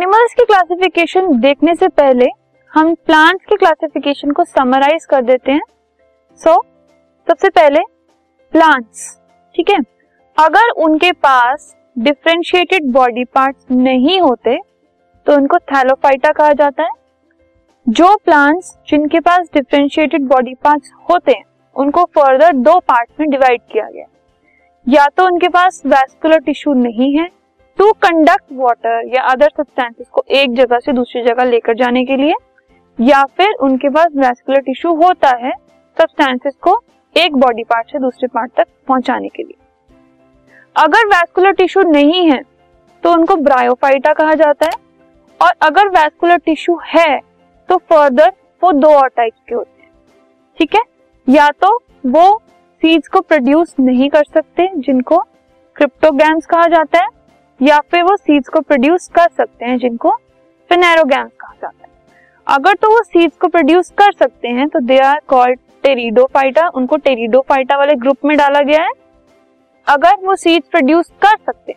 Animals की classification देखने से पहले हम प्लांट्स की क्लासिफिकेशन को समराइज कर देते हैं। सो so, सबसे पहले प्लांट्स ठीक है? अगर उनके पास डिफ्रेंशिएटेड बॉडी पार्ट्स नहीं होते तो उनको थैलोफाइटा कहा जाता है। जो प्लांट्स जिनके पास डिफ्रेंशिएटेड बॉडी पार्ट्स होते हैं उनको फर्दर दो पार्ट में डिवाइड किया गया या तो उनके पास वैस्कुलर टिश्यू नहीं है टू कंडक्ट वाटर या अदर सब्सटेंसेस को एक जगह से दूसरी जगह लेकर जाने के लिए, या फिर उनके पास वैस्कुलर टिश्यू होता है सब्सटेंसेस को एक बॉडी पार्ट से दूसरे पार्ट तक पहुँचाने के लिए। अगर वैस्कुलर टिश्यू नहीं है तो उनको ब्रायोफाइटा कहा जाता है, और अगर वैस्कुलर टिश्यू है तो फर्दर वो दो और टाइप के होते हैं। ठीक है? या तो वो सीड्स को प्रोड्यूस नहीं कर सकते, जिनको क्रिप्टोगैम्स कहा जाता है या फिर वो सीड्स को प्रोड्यूस कर सकते हैं जिनको फिनेरोगैम्स कहा जाता है। अगर तो वो सीड्स को प्रोड्यूस कर सकते हैं तो दे आर कॉल्ड टेरिडोफाइटा उनको टेरिडोफाइटा वाले ग्रुप में डाला गया है। अगर वो सीड्स प्रोड्यूस कर सकते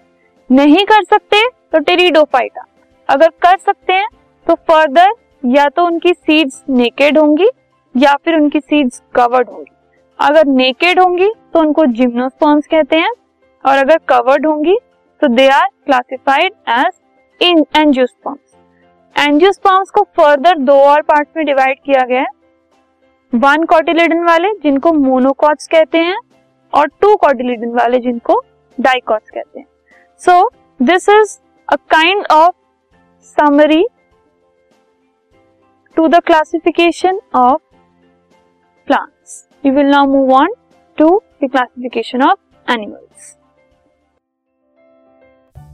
नहीं कर सकते तो टेरिडोफाइटा अगर कर सकते हैं तो फर्दर या तो उनकी सीड्स नेकेड होंगी, या फिर उनकी सीड्स कवर्ड होंगी। अगर नेकेड होंगी तो उनको जिम्नोस्पर्म्स कहते हैं, और अगर कवर्ड होंगी तो they are classified as in angiosperms angiosperms को फर्दर दो और पार्ट में डिवाइड किया गया है। वन कॉटिलेडन वाले, जिनको मोनोकॉट्स कहते हैं, और टू कॉटिलेडन वाले, जिनको डाइकॉट्स कहते हैं। So this is a kind of summary to the classification of plants We will now move on to the classification of animals.